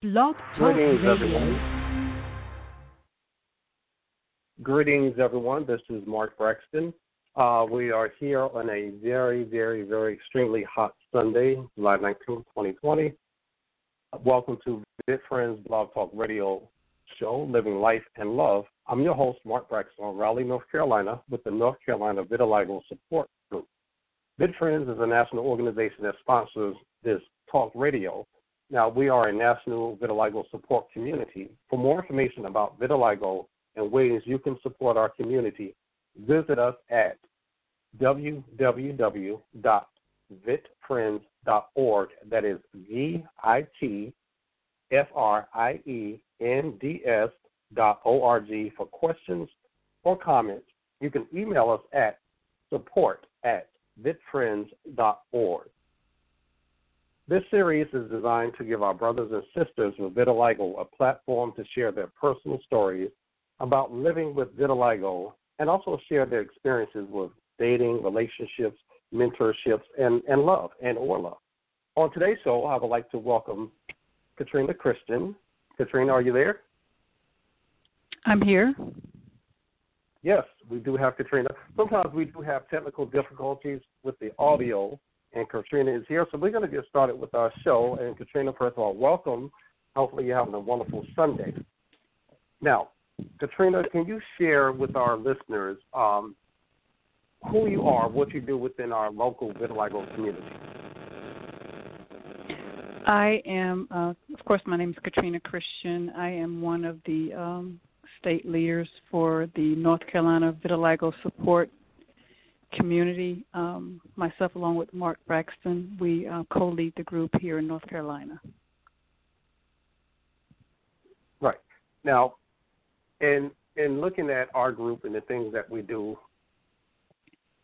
Blog Talk Greetings, Radio. everyone. Greetings, everyone. This is Mark Braxton. Uh, we are here on a very, very, very extremely hot Sunday, July 19, 2020. Welcome to Vit Friends Blog Talk Radio show, Living Life and Love. I'm your host, Mark Braxton, on Raleigh, North Carolina, with the North Carolina Vitiligo Support Group. Vit Friends is a national organization that sponsors this talk radio. Now, we are a national vitiligo support community. For more information about vitiligo and ways you can support our community, visit us at www.vitfriends.org. That is V I T F R I E N D S dot O R G for questions or comments. You can email us at support at vitfriends.org. This series is designed to give our brothers and sisters with vitiligo a platform to share their personal stories about living with vitiligo and also share their experiences with dating, relationships, mentorships, and, and love and or love. On today's show, I would like to welcome Katrina Christian. Katrina, are you there? I'm here. Yes, we do have Katrina. Sometimes we do have technical difficulties with the audio, and Katrina is here. So we're going to get started with our show. And Katrina, first of all, welcome. Hopefully, you're having a wonderful Sunday. Now, Katrina, can you share with our listeners um, who you are, what you do within our local vitiligo community? I am, uh, of course, my name is Katrina Christian. I am one of the um, state leaders for the North Carolina Vitiligo Support Community. Um, myself, along with Mark Braxton, we uh, co lead the group here in North Carolina. Right. Now, in in looking at our group and the things that we do,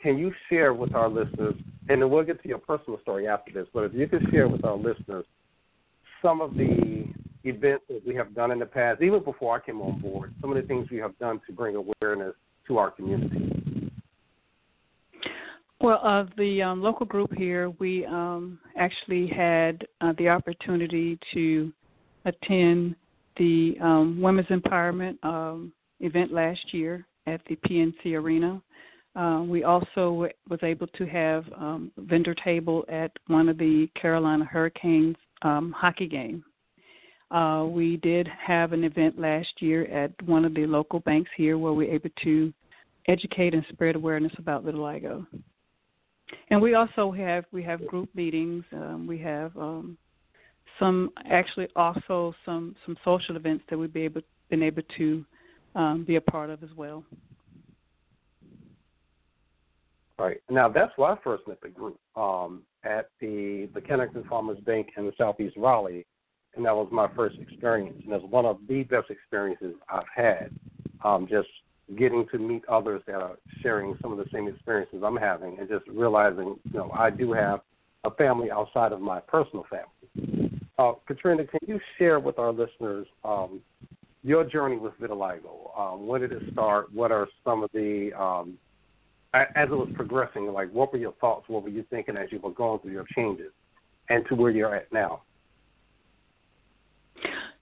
can you share with our listeners, and then we'll get to your personal story after this, but if you could share with our listeners some of the events that we have done in the past, even before I came on board, some of the things we have done to bring awareness to our community. Well, uh, the um, local group here, we um, actually had uh, the opportunity to attend the um, Women's Empowerment um, event last year at the PNC Arena. Uh, we also w- was able to have um, vendor table at one of the Carolina Hurricanes um, hockey game. Uh, we did have an event last year at one of the local banks here where we were able to educate and spread awareness about vitiligo. And we also have we have group meetings. Um, we have um, some actually also some some social events that we've been able been able to um, be a part of as well. Right. Now, that's where I first met the group um, at the, the Kennington Farmers Bank in the Southeast Raleigh, and that was my first experience. And it's one of the best experiences I've had, um, just getting to meet others that are sharing some of the same experiences I'm having and just realizing, you know, I do have a family outside of my personal family. Uh, Katrina, can you share with our listeners um, your journey with vitiligo? Um, when did it start? What are some of the um, as it was progressing, like what were your thoughts? What were you thinking as you were going through your changes, and to where you're at now?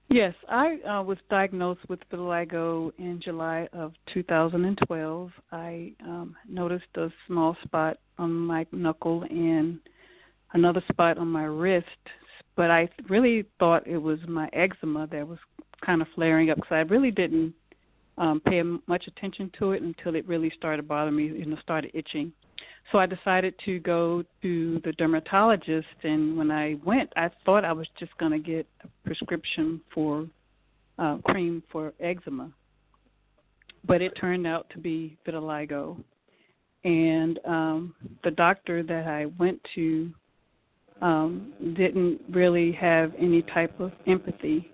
Yes, I uh, was diagnosed with vitiligo in July of 2012. I um, noticed a small spot on my knuckle and another spot on my wrist, but I really thought it was my eczema that was kind of flaring up because I really didn't um, pay much attention to it until it really started bothering me, you know, started itching. So I decided to go to the dermatologist, and when I went, I thought I was just going to get a prescription for uh, cream for eczema, but it turned out to be vitiligo. And um, the doctor that I went to um, didn't really have any type of empathy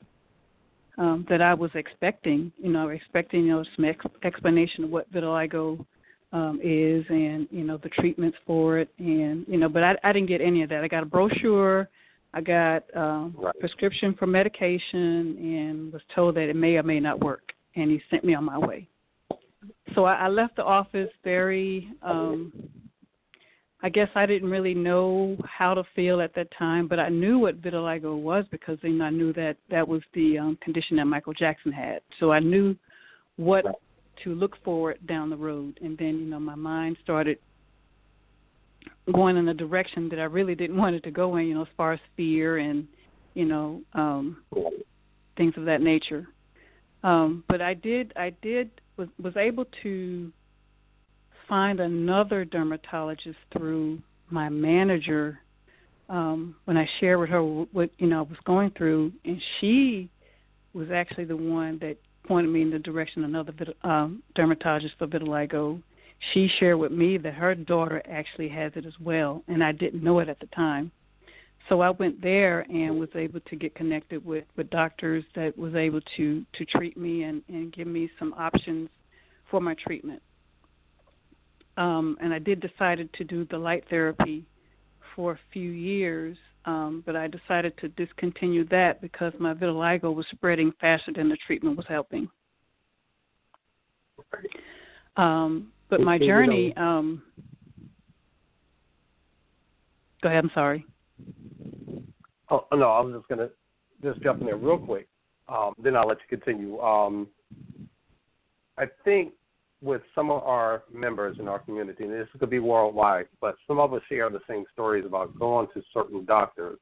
um, that I was expecting. You know, expecting you know some ex- explanation of what vitiligo um, is and you know the treatments for it, and you know, but I, I didn't get any of that. I got a brochure. I got um, right. prescription for medication and was told that it may or may not work, and he sent me on my way. So I, I left the office very um, I guess I didn't really know how to feel at that time, but I knew what vitiligo was because then I knew that that was the um, condition that Michael Jackson had. So I knew what to look for down the road, and then you know my mind started going in a direction that I really didn't want it to go in. You know, as far as fear and you know um, things of that nature. Um, but I did, I did was was able to find another dermatologist through my manager um, when I shared with her what you know I was going through, and she was actually the one that pointed me in the direction of another um, dermatologist for vitiligo. She shared with me that her daughter actually has it as well, and I didn't know it at the time. So I went there and was able to get connected with, with doctors that was able to to treat me and, and give me some options for my treatment um, and I did decided to do the light therapy for a few years, um, but I decided to discontinue that because my vitiligo was spreading faster than the treatment was helping. Um, but my journey. Um, go ahead. I'm sorry. Oh no, I was just gonna just jump in there real quick. Um, then I'll let you continue. Um, I think with some of our members in our community, and this could be worldwide, but some of us share the same stories about going to certain doctors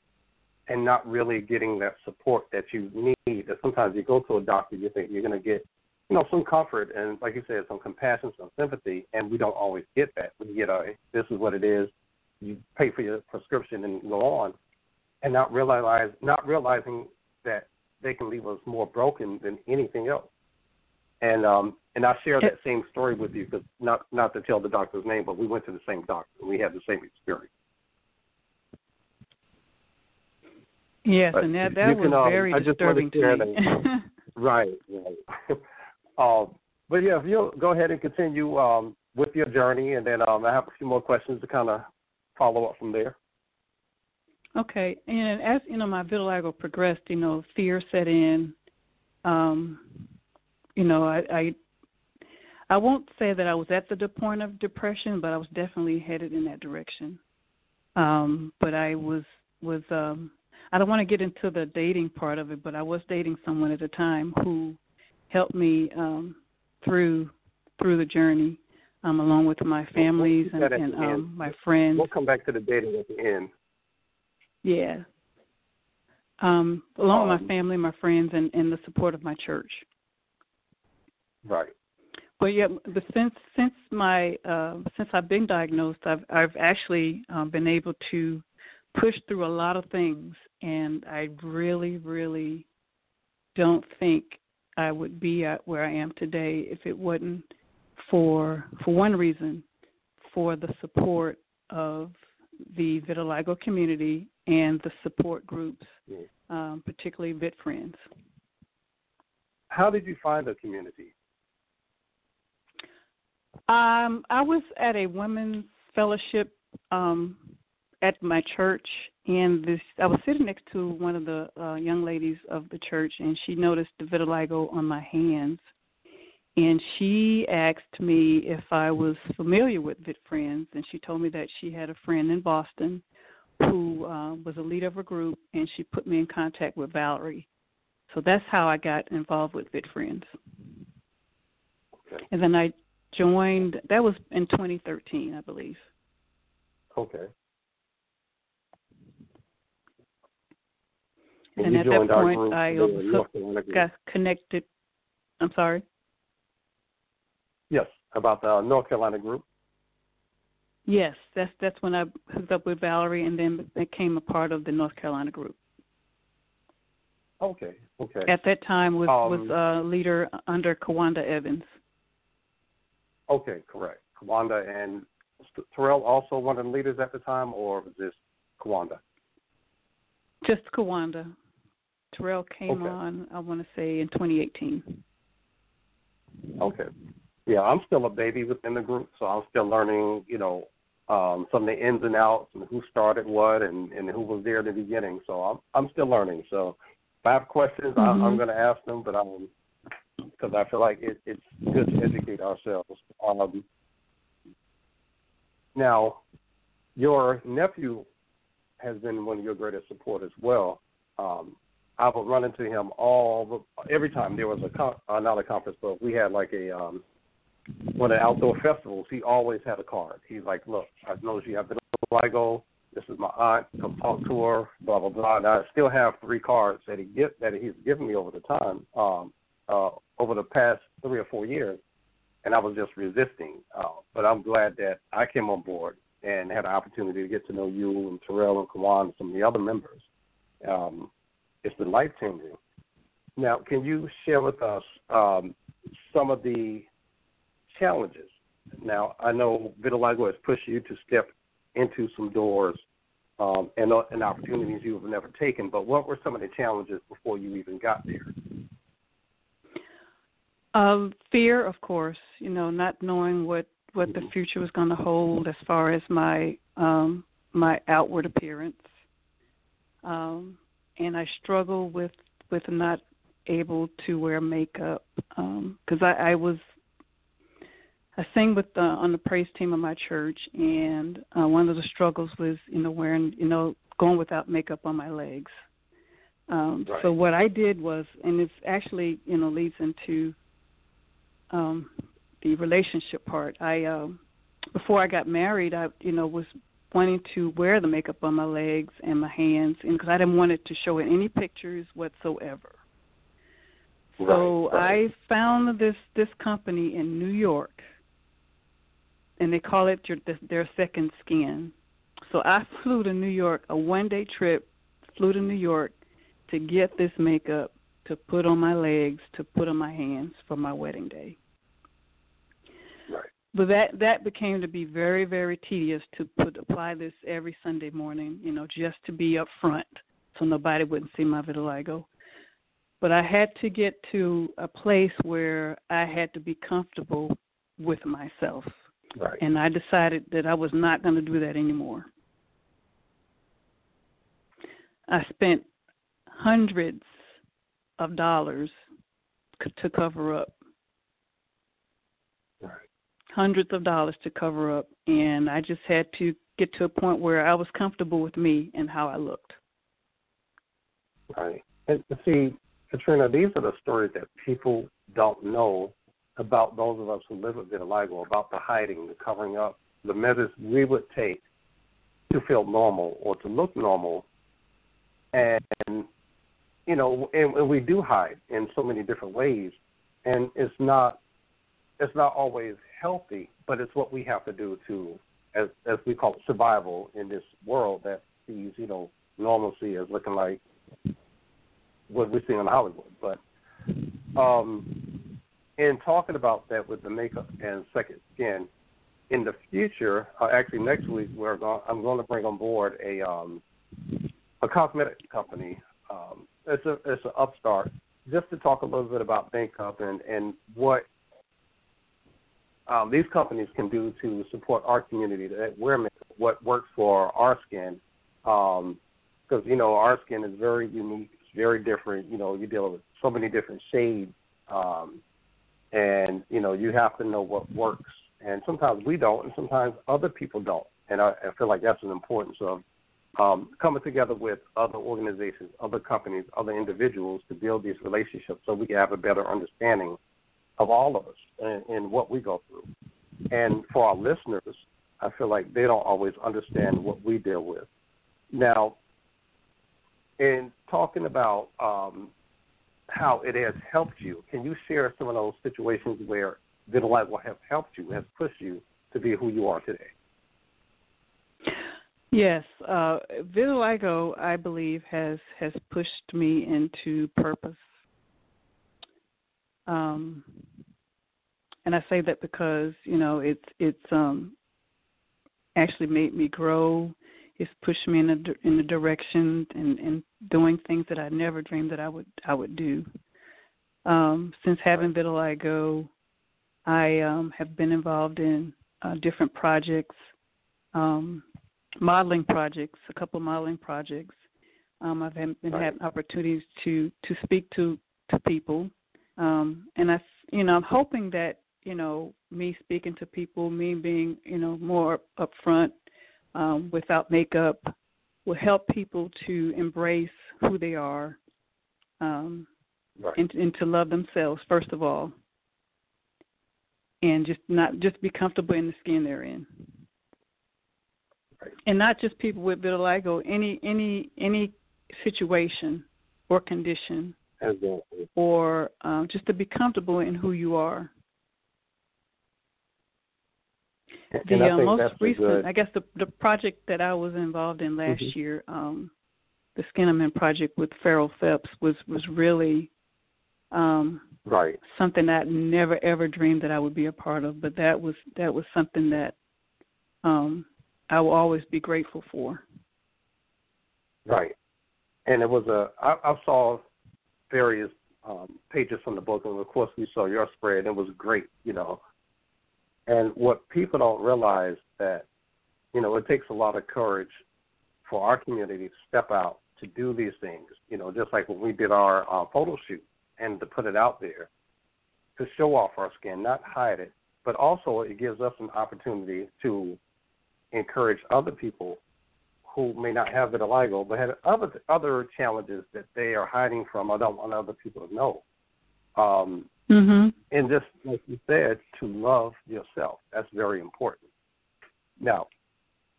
and not really getting that support that you need. That sometimes you go to a doctor, you think you're going to get, you know, some comfort and, like you said, some compassion, some sympathy, and we don't always get that. We get a, this is what it is. You pay for your prescription and go on, and not realize, not realizing that they can leave us more broken than anything else. And um, and I share that same story with you because not not to tell the doctor's name, but we went to the same doctor. and We had the same experience. Yes, but and that that was can, um, very I just disturbing to, to me. right, right. um, but yeah, if you'll go ahead and continue um, with your journey, and then um, I have a few more questions to kind of follow up from there. Okay, and as you know, my vitiligo progressed. You know, fear set in. Um, you know, I, I I won't say that I was at the point of depression, but I was definitely headed in that direction. Um, but I was was um, I don't want to get into the dating part of it, but I was dating someone at the time who helped me um, through through the journey, um, along with my families and, and um, my friends. We'll come back to the dating at the end. Yeah. Um, along um, with my um, family, my friends, and, and the support of my church. Right. Well, yeah, but since since my uh, since I've been diagnosed, I've I've actually um, been able to push through a lot of things, and I really, really don't think I would be at where I am today if it wasn't for for one reason, for the support of the vitiligo community and the support groups, um, particularly Vit Friends. How did you find the community? Um, I was at a women's fellowship um, at my church, and this I was sitting next to one of the uh, young ladies of the church, and she noticed the vitiligo on my hands, and she asked me if I was familiar with Vit Friends, and she told me that she had a friend in Boston who uh, was a leader of a group, and she put me in contact with Valerie. So that's how I got involved with Vit Friends. Okay. And then I joined. That was in 2013, I believe. Okay. And, and at that point, I also got connected. I'm sorry. Yes, about the North Carolina group. Yes, that's that's when I hooked up with Valerie, and then became a part of the North Carolina group. Okay. Okay. At that time, was um, was a leader under Kawanda Evans. Okay, correct. Kawanda and Terrell also one of the leaders at the time, or was this Kawanda? Just Kawanda. Terrell came okay. on, I want to say, in 2018. Okay. Yeah, I'm still a baby within the group, so I'm still learning, you know, um, some of the ins and outs and who started what and, and who was there in the beginning. So I'm I'm still learning. So if I have questions, mm-hmm. I, I'm mm-hmm. going to ask them, but I'm because I feel like it, it's good to educate ourselves. Um, now, your nephew has been one of your greatest support as well. Um, I would run into him all every time there was a con- uh, not a conference, but we had like a um, one of the outdoor festivals. He always had a card. He's like, "Look, I know you have been LIGO. This is my aunt. Come talk to her. Blah blah blah." And I still have three cards that he get that he's given me over the time, um, uh, over the past three or four years, and I was just resisting. Uh, but I'm glad that I came on board and had an opportunity to get to know you and Terrell and Kawan and some of the other members. Um, it's been life changing. Now, can you share with us um, some of the challenges? Now, I know Vitiligo has pushed you to step into some doors um, and, uh, and opportunities you have never taken, but what were some of the challenges before you even got there? Um, fear, of course, you know, not knowing what what the future was going to hold as far as my um, my outward appearance, um, and I struggle with with not able to wear makeup because um, I, I was I sing with the, on the praise team of my church, and uh, one of the struggles was you know wearing you know going without makeup on my legs. Um, right. So what I did was, and it's actually you know leads into um, the relationship part. I um before I got married, I you know was wanting to wear the makeup on my legs and my hands, and because I didn't want it to show in any pictures whatsoever. So right, right. I found this this company in New York, and they call it your, their second skin. So I flew to New York, a one day trip, flew to New York to get this makeup to put on my legs, to put on my hands for my wedding day. Right. But that that became to be very very tedious to put apply this every Sunday morning, you know, just to be up front so nobody wouldn't see my vitiligo. But I had to get to a place where I had to be comfortable with myself. Right. And I decided that I was not going to do that anymore. I spent hundreds of dollars to cover up hundreds of dollars to cover up, and I just had to get to a point where I was comfortable with me and how I looked. Right. And see, Katrina, these are the stories that people don't know about those of us who live with vitiligo, about the hiding, the covering up, the measures we would take to feel normal or to look normal. And, you know, and, and we do hide in so many different ways. And it's not it's not always healthy, but it's what we have to do to, as as we call it, survival in this world that sees you know normalcy as looking like what we see in Hollywood. But um, in talking about that with the makeup and second skin, in the future, uh, actually next week we're going. I'm going to bring on board a um, a cosmetic company. Um, it's a it's an upstart just to talk a little bit about makeup and and what um, these companies can do to support our community that makeup, what works for our skin. Because, um, you know, our skin is very unique, it's very different. You know, you deal with so many different shades. Um, and, you know, you have to know what works. And sometimes we don't, and sometimes other people don't. And I, I feel like that's an importance of um, coming together with other organizations, other companies, other individuals to build these relationships so we can have a better understanding of all of us and, and what we go through. And for our listeners, I feel like they don't always understand what we deal with. Now, in talking about um, how it has helped you, can you share some of those situations where vitiligo have helped you, has pushed you to be who you are today? Yes, uh, vitiligo, I believe, has has pushed me into purpose um, and I say that because you know it's it's um, actually made me grow. It's pushed me in a in a direction and and doing things that I never dreamed that I would I would do. Um, since having vitiligo, I um, have been involved in uh, different projects, um, modeling projects, a couple of modeling projects. Um, I've been right. having opportunities to to speak to to people um, and I, you know, I'm hoping that you know me speaking to people, me being you know more upfront, um, without makeup will help people to embrace who they are um, right. and, and to love themselves first of all, and just not just be comfortable in the skin they're in. And not just people with vitiligo, any any any situation or condition, or um, just to be comfortable in who you are. the uh, most recent, good... I guess, the the project that I was involved in last mm-hmm. year, um, the Skinnamin project with Farrell Phelps, was was really um, right something I never ever dreamed that I would be a part of. But that was that was something that um, I will always be grateful for. Right, and it was a I, I saw various um, pages from the book, and of course we saw your spread. And it was great, you know and what people don't realize that, you know, it takes a lot of courage for our community to step out to do these things. You know, just like when we did our uh, photo shoot and to put it out there to show off our skin, not hide it, but also it gives us an opportunity to encourage other people who may not have vitiligo but have other other challenges that they are hiding from or don't want other people to know. Um, Mm-hmm. And just like you said, to love yourself. That's very important. Now,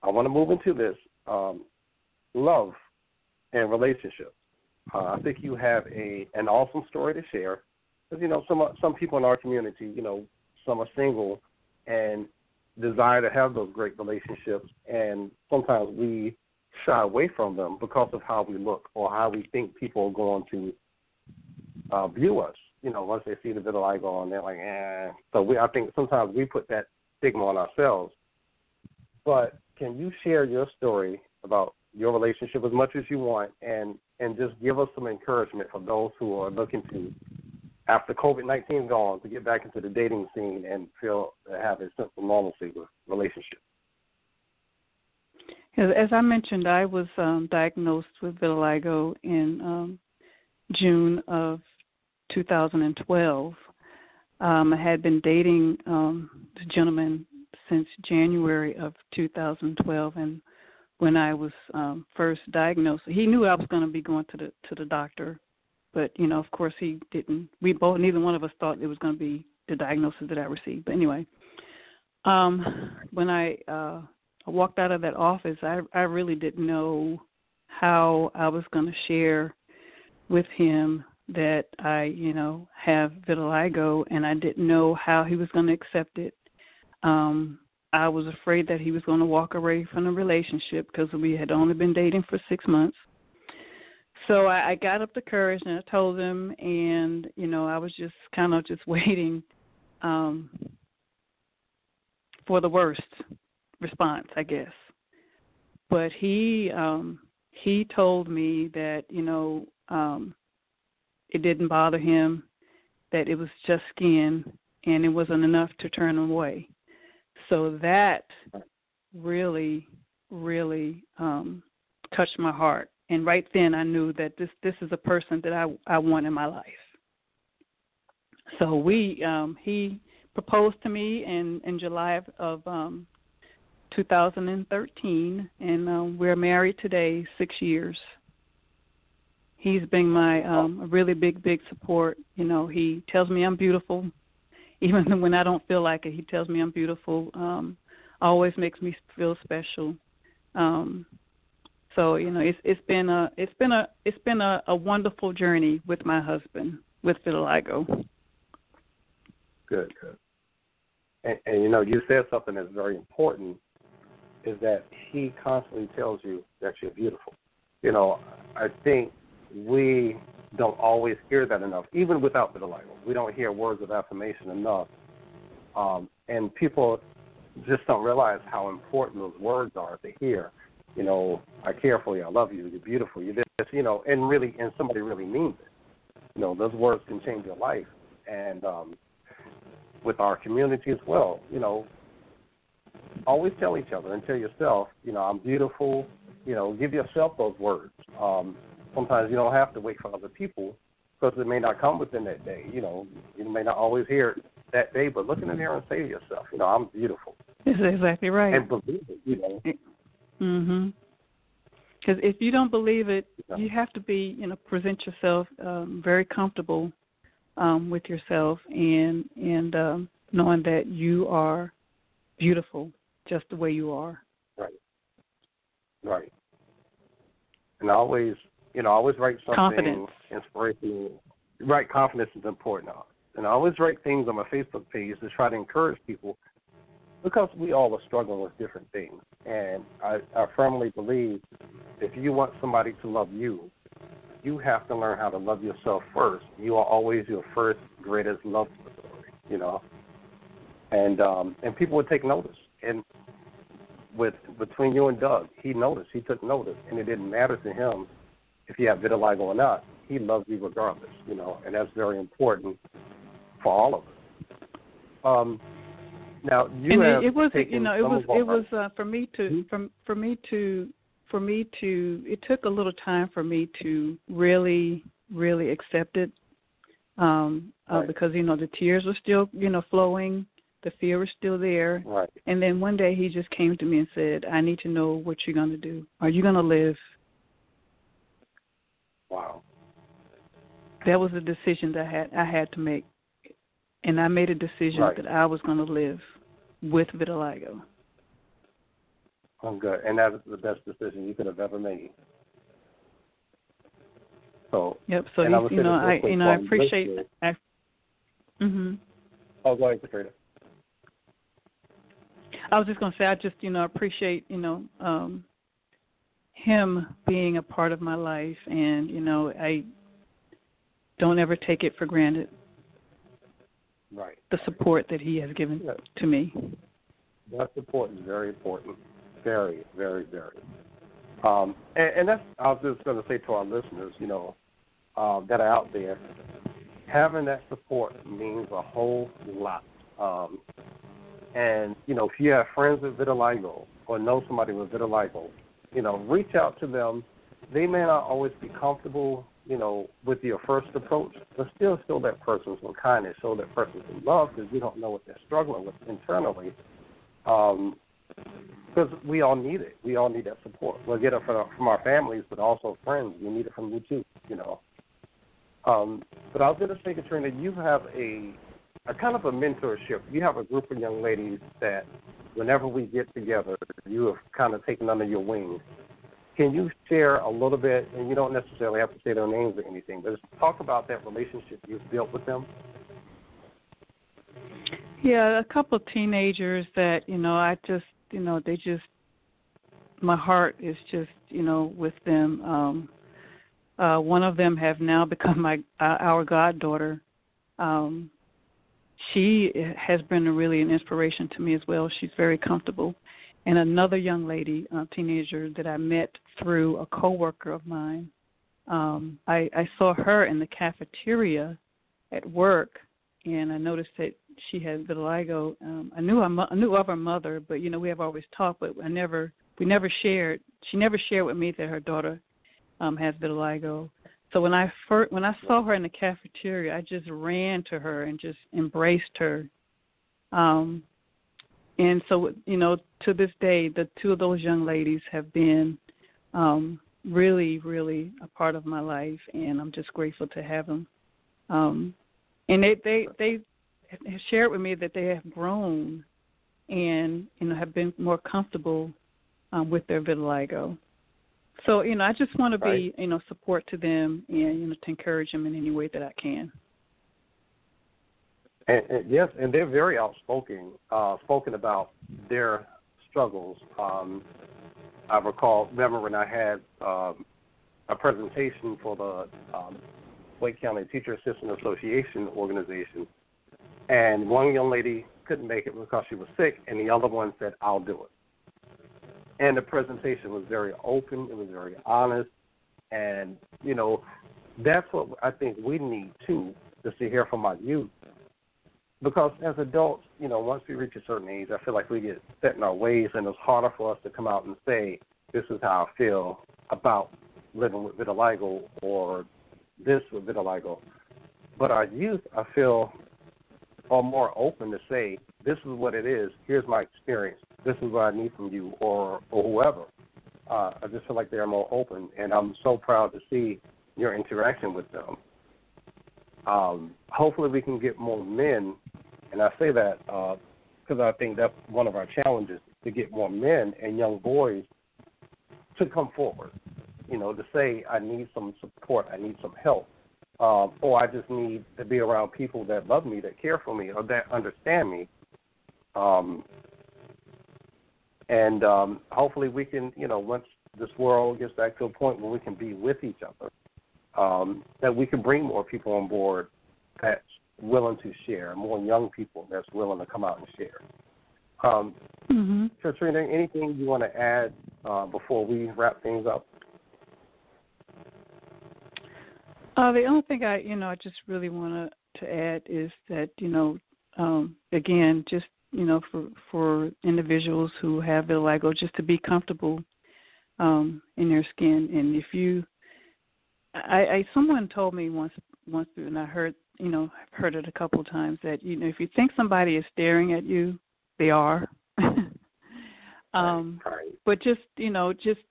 I want to move into this um, love and relationships. Uh, I think you have a an awesome story to share. Because you know, some some people in our community, you know, some are single and desire to have those great relationships, and sometimes we shy away from them because of how we look or how we think people are going to uh, view us you know, once they see the vitiligo and they're like, eh. So we, I think sometimes we put that stigma on ourselves. But can you share your story about your relationship as much as you want, and and just give us some encouragement for those who are looking to, after COVID nineteen gone, to get back into the dating scene and feel have a sense of normalcy with relationships. As I mentioned, I was um, diagnosed with vitiligo in um, June of 2012. Um, I had been dating um, the gentleman since January of 2012, and when I was um, first diagnosed, he knew I was going to be going to the to the doctor, but you know, of course, he didn't. We both, neither one of us, thought it was going to be the diagnosis that I received. But anyway, um, when I uh, walked out of that office, I I really didn't know how I was going to share with him that I, you know, have vitiligo and I didn't know how he was going to accept it. Um I was afraid that he was going to walk away from the relationship because we had only been dating for 6 months. So I, I got up the courage and I told him and, you know, I was just kind of just waiting um for the worst response, I guess. But he um he told me that, you know, um it didn't bother him, that it was just skin, and it wasn't enough to turn him away. So that really, really um, touched my heart. And right then, I knew that this this is a person that I I want in my life. So we um, he proposed to me in in July of, um, 2013, and um, we're married today, six years. He's been my um really big big support. You know he tells me i'm beautiful. Even when i don't feel like it he tells me i'm beautiful. Um always makes me feel special. Um so you know it's it's been a it's been a it's been a, a wonderful journey with my husband with vitiligo good good and, and you know you said something that's very important is that he constantly tells you that you're beautiful you know i think we don't always hear that enough, even without vitiligo. We don't hear words of affirmation enough. Um, and people just don't realize how important those words are to hear. You know, I care for you, I love you, you're beautiful, you're this, you know, and really, and somebody really means it. You know, those words can change your life. And um, with our community as well, you know, always tell each other and tell yourself, you know, I'm beautiful. You know, give yourself those words. Um, sometimes you don't have to wait for other people because it may not come within that day. You know, you may not always hear it that day, but look in the mirror and say to yourself, you know, I'm beautiful. That's exactly right. And believe it, you know. Mhm. Because if you don't believe it, you have to be, you know, present yourself um, very comfortable um, with yourself and and um, knowing that you are beautiful just the way you are. Right. Right. And always, you know, always write something confidence. inspirational. Right, confidence is important. And I always write things on my Facebook page to try to encourage people because we all are struggling with different things. And I, I firmly believe if you want somebody to love you, you have to learn how to love yourself first. You are always your first greatest love story, you know. And um and people would take notice. And with between you and Doug, he noticed, he took notice and it didn't matter to him if you have vitiligo or not. He loves you regardless, you know, and that's very important for all of us. Um now you and it, it was you know it was it was uh, for me to Mhm. for for me to for me to it took a little time for me to really really accept it um uh, Right. because you know the tears were still you know flowing the fear was still there right. and then one day he just came to me and said i need to know what you're going to do are you going to live Wow. that was a decision that I had I had to make, and I made a decision Right. that I was going to live with vitiligo. I'm good. And that's the best decision you could have ever made. So Yep. So you, you know I you know I appreciate listen. I. Mhm. oh go ahead, Katrina. I was just going to say I just you know appreciate you know um him being a part of my life, and you know I don't ever take it for granted Right. the support that he has given to me. That support is very important. Very, very, very. Um, and, and that's I was just going to say to our listeners, you know, uh, that are out there, having that support means a whole lot. Um, and you know, if you have friends with vitiligo or know somebody with vitiligo, you know, reach out to them. They may not always be comfortable, you know, with your first approach, but still show that person some kindness, show that person some love because you don't know what they're struggling with internally. Um, because we all need it. We all need that support. We'll get it from, from our families, but also friends. We need it from you too, you know. Um, but I was going to say, Katrina, you have a a kind of a mentorship. You have a group of young ladies that, whenever we get together, you have kind of taken under your wing. Can you share a little bit, and you don't necessarily have to say their names or anything, but talk about that relationship you've built with them? Yeah, a couple of teenagers that you know I just you know they just my heart is just you know with them. Um, uh, one of them have now become my uh, our goddaughter. Um, she has been really an inspiration to me as well. She's very comfortable. And another young lady, a teenager that I met through a coworker of mine. Um, I, I saw her in the cafeteria at work, and I noticed that she had vitiligo. Um, I knew her, mo- I knew of her mother, but you know we have always talked, but I never we never shared. She never shared with me that her daughter um, has vitiligo. So when I first when I saw her in the cafeteria, I just ran to her and just embraced her. Um, and so you know to this day, the two of those young ladies have been um, really, really a part of my life, and I'm just grateful to have them. Um, and they they they have shared with me that they have grown and you know have been more comfortable um, with their vitiligo. So you know, I just want to be Right. you know support to them and you know to encourage them in any way that I can. And, and yes, and they're very outspoken, uh, spoken about their struggles. Um, I recall, remember when I had um, a presentation for the um, Wake County Teacher Assistant Association organization, and one young lady couldn't make it because she was sick, and the other one said, "I'll do it." And the presentation was very open. It was very honest, and you know, that's what I think we need too, just to hear from our youth because as adults, you know, once we reach a certain age, I feel like we get set in our ways, and it's harder for us to come out and say, "This is how I feel about living with vitiligo," or "This with vitiligo." But our youth, I feel, are more open to say, "This is what it is. Here's my experience. This is what I need from you, or or whoever." Uh, I just feel like they're more open, and I'm so proud to see your interaction with them. Um, hopefully, we can get more men, and I say that because uh, I think that's one of our challenges to get more men and young boys to come forward. You know, to say I need some support, I need some help, um, or I just need to be around people that love me, that care for me, or that understand me. Um, and um, hopefully, we can, you know, once this world gets back to a point where we can be with each other, um, that we can bring more people on board that's willing to share, more young people that's willing to come out and share. Um, mm-hmm. Katrina, anything you want to add uh, before we wrap things up? Uh, the only thing I, you know, I just really want to add is that, you know, um, again, just you know, for for individuals who have vitiligo, just to be comfortable um, in their skin. And if you, I, I someone told me once once, through, and I heard, you know, I've heard it a couple of times that you know, if you think somebody is staring at you, they are. um, right. But just you know, just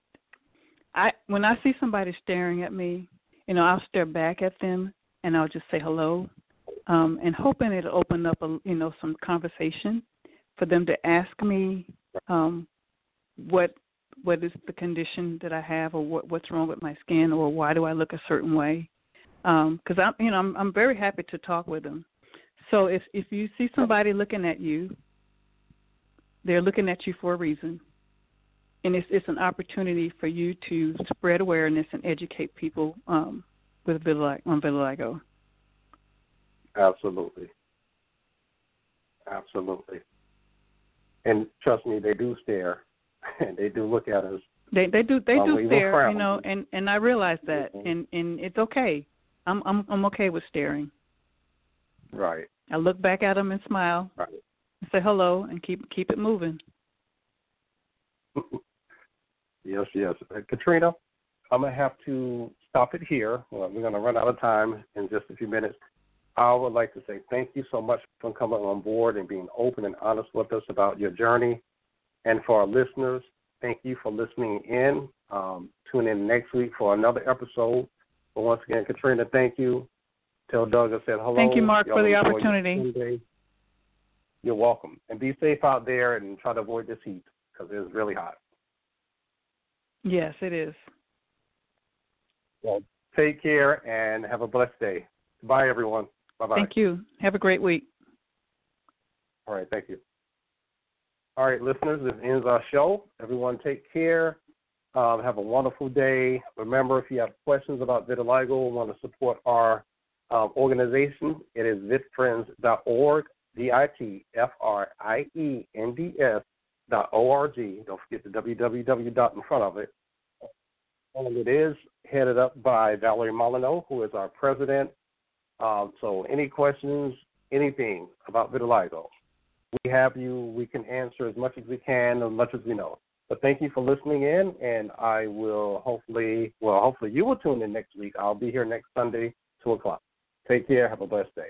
I when I see somebody staring at me, you know, I'll stare back at them and I'll just say hello, um, and hoping it'll open up a you know some conversation for them to ask me um, what what is the condition that I have or what what's wrong with my skin or why do I look a certain way because um, I'm you know I'm I'm very happy to talk with them. So if if you see somebody looking at you, they're looking at you for a reason, and it's it's an opportunity for you to spread awareness and educate people um, with vitiligo on vitiligo. Absolutely. Absolutely. And trust me, they do stare they do look at us. They they do they do stare, you know, and and I realize that, mm-hmm. and and it's okay. I'm I'm I'm okay with staring. Right. I look back at them and smile. Right. And say hello and keep keep it moving. yes, yes. Uh, Katrina, I'm gonna have to stop it here. Well, we're gonna run out of time in just a few minutes. I would like to say thank you so much for coming on board and being open and honest with us about your journey. And for our listeners, thank you for listening in. Um, tune in next week for another episode. But once again, Katrina, thank you. Tell Doug I said hello. Thank you, Mark, Y'all for the opportunity. You're welcome. And be safe out there and try to avoid this heat because it's really hot. Yes, it is. Well, take care and have a blessed day. Bye, everyone. Bye bye. Thank you. Have a great week. All right. Thank you. All right, listeners, this ends our show. Everyone take care. Um, have a wonderful day. Remember, if you have questions about vitiligo or want to support our um, organization, it is vitfriends.org, V-I-T-F-R-I-E-N-D-S dot O-R-G. Don't forget the www dot in front of it. And it is headed up by Valerie Molyneux, who is our president um, so, any questions, anything about vitiligo, we have you. We can answer as much as we can, as much as we know. But thank you for listening in, and I will hopefully, well, hopefully you will tune in next week. I'll be here next Sunday, 2 o'clock. Take care. Have a blessed day.